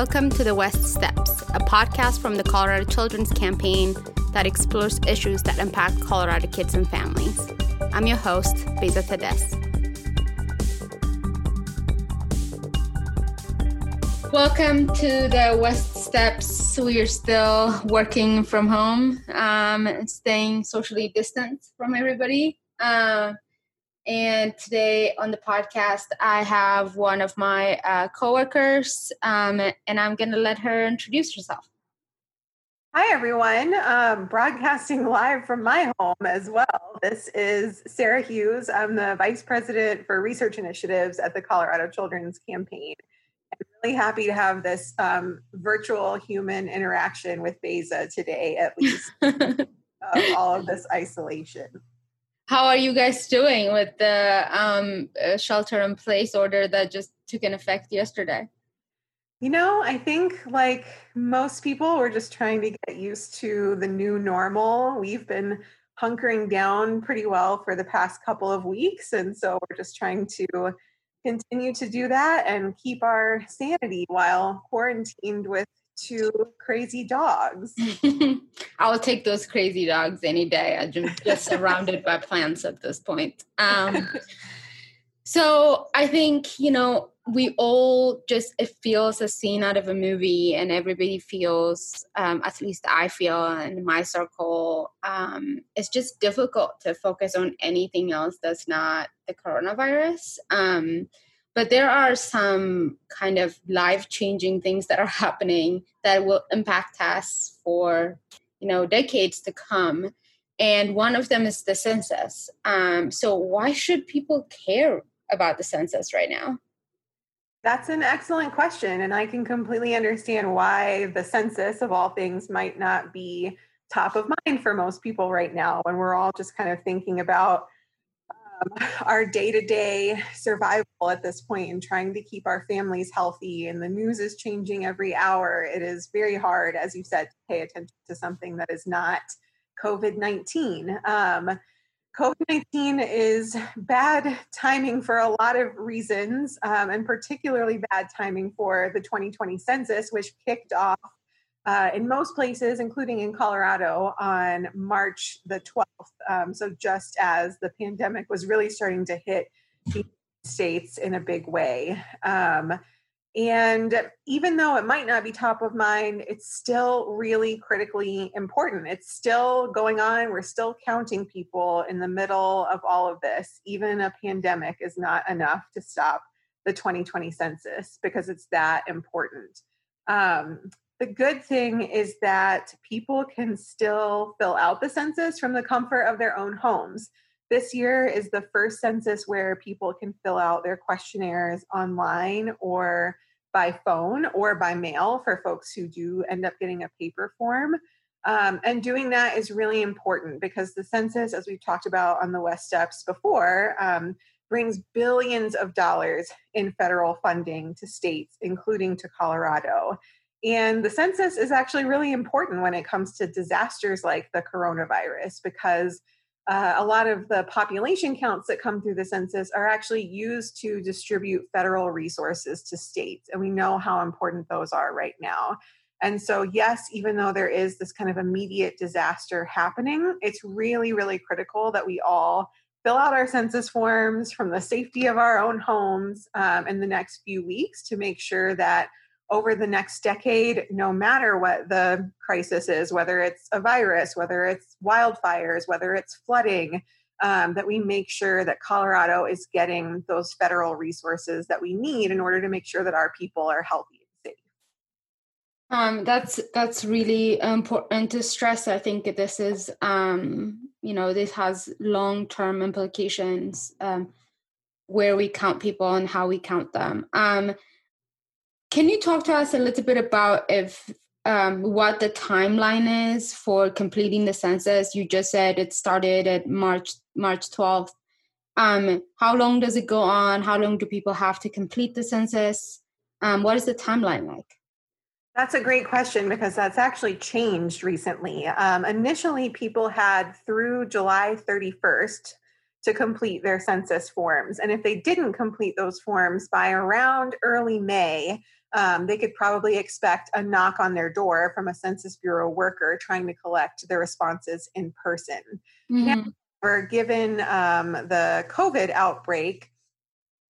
Welcome to the West Steps, a podcast from the Colorado Children's Campaign that explores issues that impact Colorado kids and families. I'm your host, Beza Tedes. Welcome to the West Steps. We are still working from home, um, staying socially distant from everybody. Uh, and today on the podcast, I have one of my uh, coworkers, um, and I'm going to let her introduce herself. Hi, everyone. Um, broadcasting live from my home as well. This is Sarah Hughes. I'm the Vice President for Research Initiatives at the Colorado Children's Campaign. I'm really happy to have this um, virtual human interaction with Beza today, at least, of all of this isolation how are you guys doing with the um, uh, shelter in place order that just took an effect yesterday? You know, I think like most people, we're just trying to get used to the new normal. We've been hunkering down pretty well for the past couple of weeks. And so we're just trying to continue to do that and keep our sanity while quarantined with two crazy dogs. I'll take those crazy dogs any day. I'm just surrounded by plants at this point. Um, so I think, you know, we all just, it feels a scene out of a movie, and everybody feels, um, at least I feel in my circle, um, it's just difficult to focus on anything else that's not the coronavirus. Um, but there are some kind of life changing things that are happening that will impact us for you know decades to come. And one of them is the census. Um, so why should people care about the census right now? That's an excellent question and i can completely understand why the census of all things might not be top of mind for most people right now when we're all just kind of thinking about um, our day to day survival at this point and trying to keep our families healthy. And the news is changing every hour. It is very hard, as you said, to pay attention to something that is not COVID 19. Um, COVID 19 is bad timing for a lot of reasons, um, and particularly bad timing for the 2020 census, which kicked off uh, in most places, including in Colorado, on March the 12th. Um, so, just as the pandemic was really starting to hit the states in a big way. Um, and even though it might not be top of mind, it's still really critically important. It's still going on. We're still counting people in the middle of all of this. Even a pandemic is not enough to stop the 2020 census because it's that important. Um, the good thing is that people can still fill out the census from the comfort of their own homes. This year is the first census where people can fill out their questionnaires online or by phone or by mail for folks who do end up getting a paper form. Um, and doing that is really important because the census, as we've talked about on the West Steps before, um, brings billions of dollars in federal funding to states, including to Colorado. And the census is actually really important when it comes to disasters like the coronavirus because uh, a lot of the population counts that come through the census are actually used to distribute federal resources to states. And we know how important those are right now. And so, yes, even though there is this kind of immediate disaster happening, it's really, really critical that we all fill out our census forms from the safety of our own homes um, in the next few weeks to make sure that over the next decade, no matter what the crisis is, whether it's a virus, whether it's wildfires, whether it's flooding, um, that we make sure that Colorado is getting those federal resources that we need in order to make sure that our people are healthy and safe. Um, that's that's really important to stress. I think this is, um, you know, this has long term implications um, where we count people and how we count them. Can you talk to us a little bit about if um, what the timeline is for completing the census? You just said it started at March March twelfth. Um, how long does it go on? How long do people have to complete the census? Um, what is the timeline like? That's a great question because that's actually changed recently. Um, initially, people had through July 31st to complete their census forms. And if they didn't complete those forms by around early May, um, they could probably expect a knock on their door from a Census Bureau worker trying to collect their responses in person. Mm-hmm. Given um, the COVID outbreak,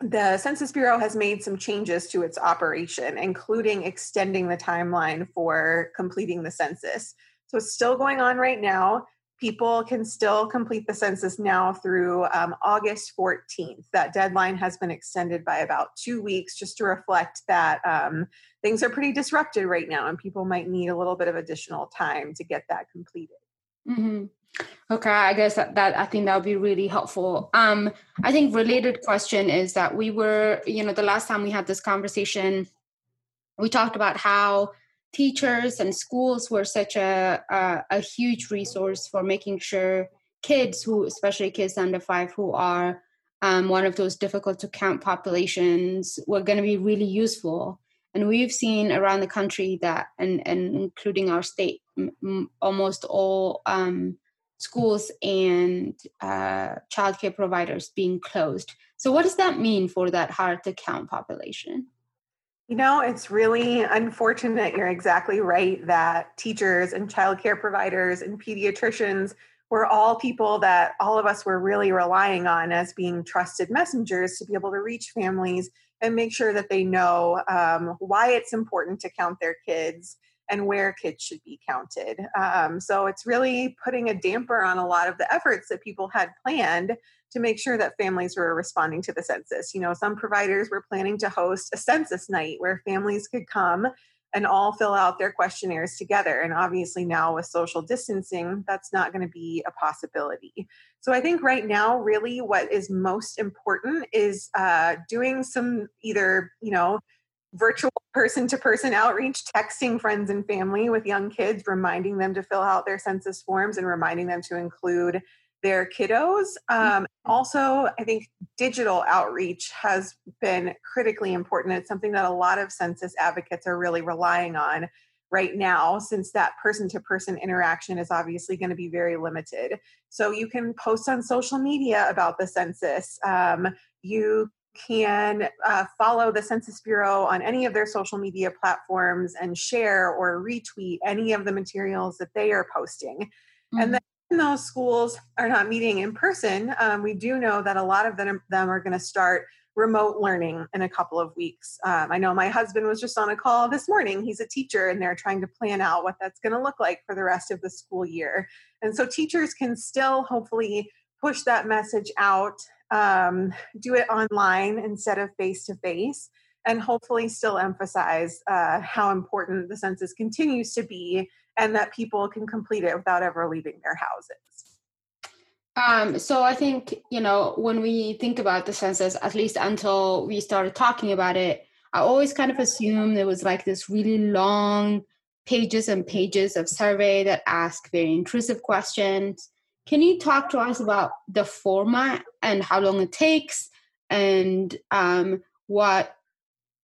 the Census Bureau has made some changes to its operation, including extending the timeline for completing the census. So it's still going on right now. People can still complete the census now through um, August 14th. That deadline has been extended by about two weeks just to reflect that um, things are pretty disrupted right now and people might need a little bit of additional time to get that completed. Mm-hmm. Okay, I guess that, that I think that would be really helpful. Um, I think related question is that we were, you know, the last time we had this conversation, we talked about how teachers and schools were such a, a, a huge resource for making sure kids who, especially kids under five, who are um, one of those difficult to count populations, were going to be really useful. And we've seen around the country that, and, and including our state, m- almost all um, schools and uh, childcare providers being closed. So, what does that mean for that hard to count population? You know, it's really unfortunate. You're exactly right that teachers and childcare providers and pediatricians were all people that all of us were really relying on as being trusted messengers to be able to reach families and make sure that they know um, why it's important to count their kids and where kids should be counted. Um, so it's really putting a damper on a lot of the efforts that people had planned to make sure that families were responding to the census. You know, some providers were planning to host a census night where families could come and all fill out their questionnaires together. And obviously, now with social distancing, that's not going to be a possibility. So, I think right now, really, what is most important is uh, doing some either, you know, virtual person to person outreach, texting friends and family with young kids, reminding them to fill out their census forms and reminding them to include their kiddos. Um, also, I think digital outreach has been critically important. It's something that a lot of census advocates are really relying on right now, since that person to person interaction is obviously going to be very limited. So, you can post on social media about the census. Um, you can uh, follow the Census Bureau on any of their social media platforms and share or retweet any of the materials that they are posting. Mm-hmm. And then those schools are not meeting in person, um, we do know that a lot of them, them are going to start remote learning in a couple of weeks. Um, I know my husband was just on a call this morning. He's a teacher and they're trying to plan out what that's going to look like for the rest of the school year. And so teachers can still hopefully push that message out, um, do it online instead of face to face, and hopefully still emphasize uh, how important the census continues to be and that people can complete it without ever leaving their houses. Um, so I think you know when we think about the census, at least until we started talking about it, I always kind of assumed there was like this really long pages and pages of survey that ask very intrusive questions. Can you talk to us about the format and how long it takes, and um, what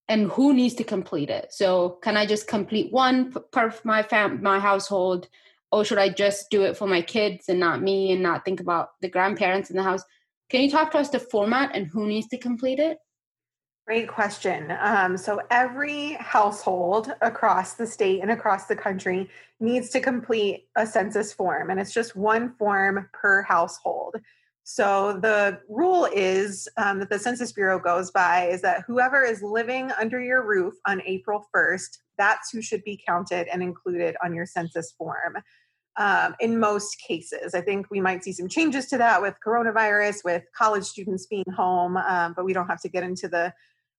and who needs to complete it. So can I just complete one per my fam my household, or should I just do it for my kids and not me and not think about the grandparents in the house? Can you talk to us the format and who needs to complete it? Great question. Um, so every household across the state and across the country needs to complete a census form, and it's just one form per household. So the rule is um, that the Census Bureau goes by is that whoever is living under your roof on April 1st, that's who should be counted and included on your census form. Um, in most cases, I think we might see some changes to that with coronavirus, with college students being home, um, but we don't have to get into the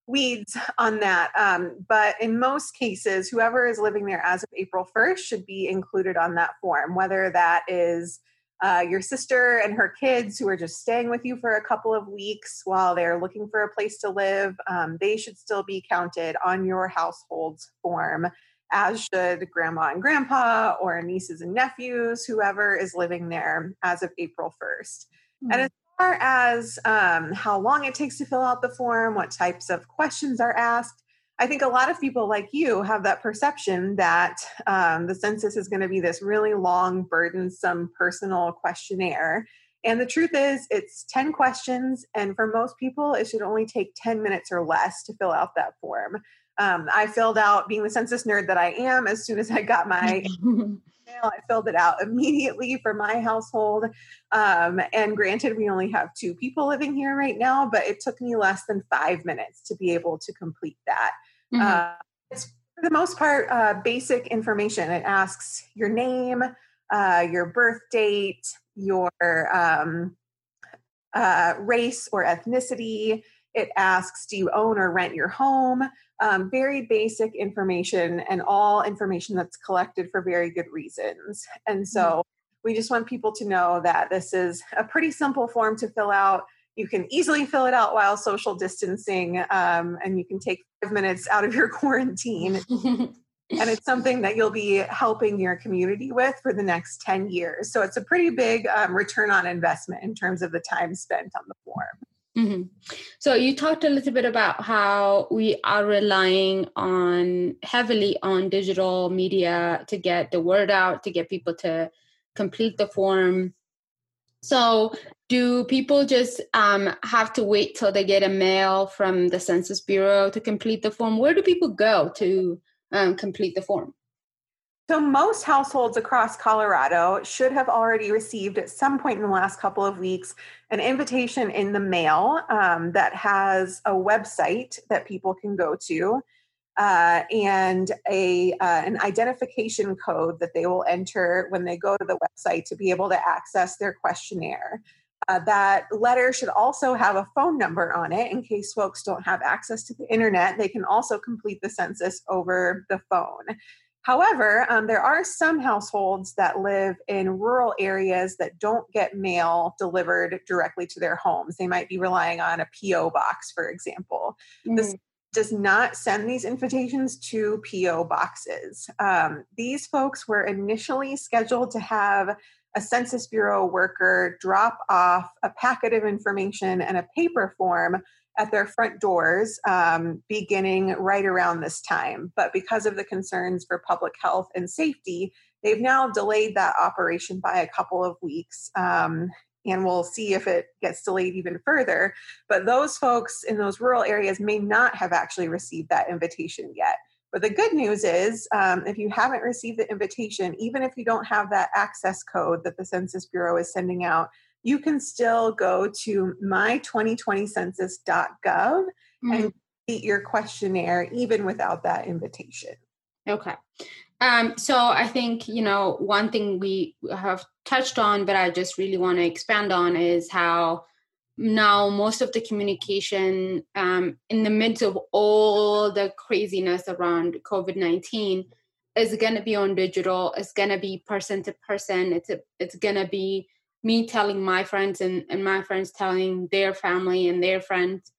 weeds on that. Um, but in most cases, whoever is living there as of April 1st should be included on that form, whether that is uh, your sister and her kids who are just staying with you for a couple of weeks while they're looking for a place to live, um, they should still be counted on your household's form, as should grandma and grandpa or nieces and nephews, whoever is living there as of April 1st. Mm-hmm. And as far as um, how long it takes to fill out the form, what types of questions are asked, I think a lot of people like you have that perception that um, the census is going to be this really long, burdensome personal questionnaire. And the truth is, it's 10 questions. And for most people, it should only take 10 minutes or less to fill out that form. Um, I filled out, being the census nerd that I am, as soon as I got my email, I filled it out immediately for my household. Um, and granted, we only have two people living here right now, but it took me less than five minutes to be able to complete that. Mm-hmm. Uh, it's for the most part uh, basic information. It asks your name, uh, your birth date, your um, uh, race or ethnicity. It asks, do you own or rent your home? Um, very basic information and all information that's collected for very good reasons. And so mm-hmm. we just want people to know that this is a pretty simple form to fill out. You can easily fill it out while social distancing, um, and you can take minutes out of your quarantine and it's something that you'll be helping your community with for the next 10 years. So it's a pretty big um, return on investment in terms of the time spent on the form. Mm-hmm. So you talked a little bit about how we are relying on heavily on digital media to get the word out, to get people to complete the form. So do people just um, have to wait till they get a mail from the Census Bureau to complete the form? Where do people go to um, complete the form? So, most households across Colorado should have already received at some point in the last couple of weeks an invitation in the mail um, that has a website that people can go to uh, and a uh, an identification code that they will enter when they go to the website to be able to access their questionnaire. Uh, that letter should also have a phone number on it in case folks don't have access to the internet. They can also complete the census over the phone. However, um, there are some households that live in rural areas that don't get mail delivered directly to their homes. They might be relying on a P.O. box, for example. Mm. This does not send these invitations to P.O. boxes. Um, these folks were initially scheduled to have a Census Bureau worker drop off a packet of information and a paper form at their front doors um, beginning right around this time. But because of the concerns for public health and safety, they've now delayed that operation by a couple of weeks. Um, and we'll see if it gets delayed even further. But those folks in those rural areas may not have actually received that invitation yet. But the good news is, um, if you haven't received the invitation, even if you don't have that access code that the Census Bureau is sending out, you can still go to my2020census.gov mm-hmm. and complete your questionnaire even without that invitation. Okay. Um, so I think, you know, one thing we have touched on, but I just really want to expand on is how now most of the communication um, in the midst of all the craziness around covid-19 is going to be on digital it's going to be person to person it's a, it's going to be me telling my friends and, and my friends telling their family and their friends.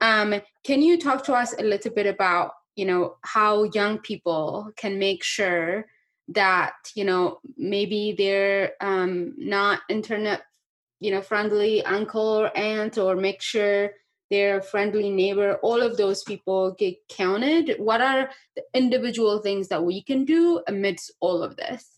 Um, can you talk to us a little bit about you know how young people can make sure that you know maybe they're um, not internet you know friendly uncle or aunt or make sure their friendly neighbor. All of those people get counted. What are the individual things that we can do amidst all of this?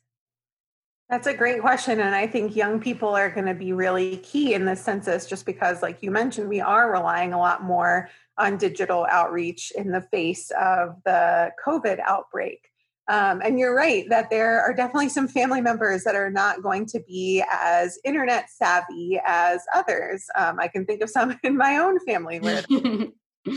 That's a great question and i think young people are going to be really key in this census just because like you mentioned we are relying a lot more on digital outreach in the face of the covid outbreak um, and you're right that there are definitely some family members that are not going to be as internet savvy as others. Um, I can think of some in my own family. Where,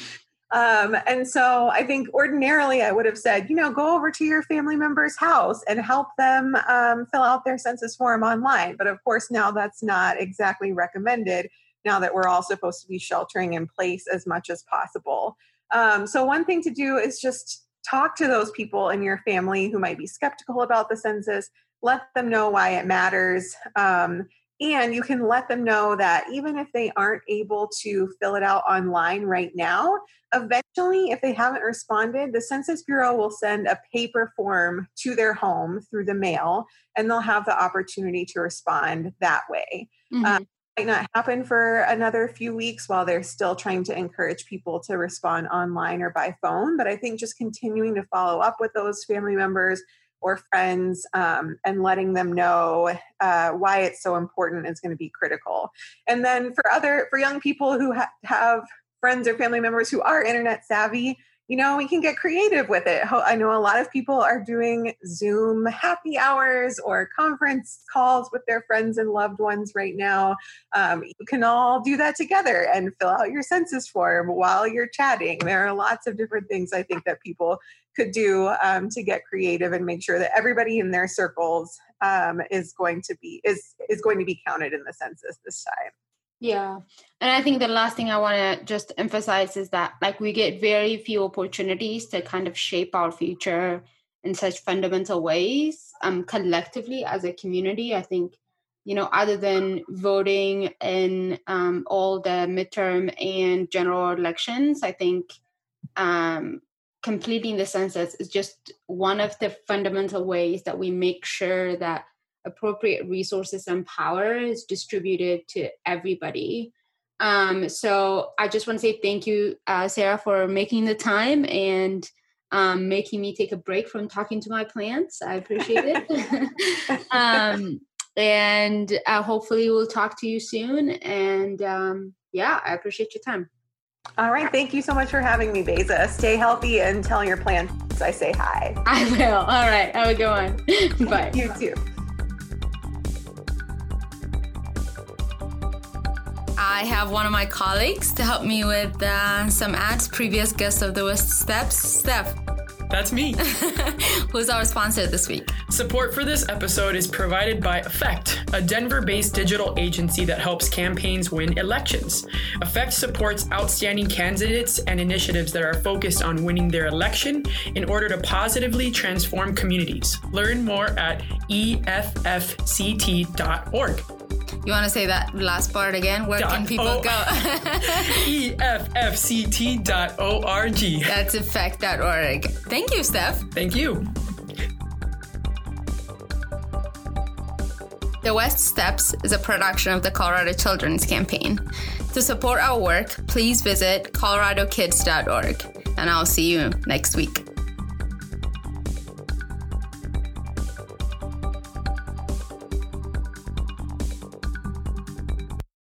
um, and so I think ordinarily I would have said, you know, go over to your family member's house and help them um, fill out their census form online. But of course, now that's not exactly recommended now that we're all supposed to be sheltering in place as much as possible. Um, so, one thing to do is just talk to those people in your family who might be skeptical about the census let them know why it matters um, and you can let them know that even if they aren't able to fill it out online right now eventually if they haven't responded the census bureau will send a paper form to their home through the mail and they'll have the opportunity to respond that way mm-hmm. um, might not happen for another few weeks while they're still trying to encourage people to respond online or by phone. But I think just continuing to follow up with those family members or friends um, and letting them know uh, why it's so important is going to be critical. And then for other for young people who ha- have friends or family members who are internet savvy, you know, we can get creative with it. I know a lot of people are doing Zoom happy hours or conference calls with their friends and loved ones right now. Um, you can all do that together and fill out your census form while you're chatting. There are lots of different things I think that people could do um, to get creative and make sure that everybody in their circles um, is going to be is is going to be counted in the census this time. Yeah. And I think the last thing I want to just emphasize is that like we get very few opportunities to kind of shape our future in such fundamental ways um collectively as a community. I think you know other than voting in um, all the midterm and general elections, I think um completing the census is just one of the fundamental ways that we make sure that appropriate resources and power is distributed to everybody. Um, so I just want to say thank you, uh, Sarah, for making the time and um, making me take a break from talking to my plants. I appreciate it. um, and uh, hopefully we'll talk to you soon. And um, yeah, I appreciate your time. All right. Thank you so much for having me, Beza. Stay healthy and tell your plants I say hi. I will. All right. Have a good one. Bye. you too. I have one of my colleagues to help me with uh, some ads. Previous guest of the West Steps, Steph. That's me. Who's our sponsor this week? Support for this episode is provided by Effect, a Denver based digital agency that helps campaigns win elections. Effect supports outstanding candidates and initiatives that are focused on winning their election in order to positively transform communities. Learn more at EFFCT.org. You want to say that last part again? Where can people o- go? EFFCT.org. That's effect.org. Thank you, Steph. Thank you. The West Steps is a production of the Colorado Children's Campaign. To support our work, please visit coloradokids.org. And I'll see you next week.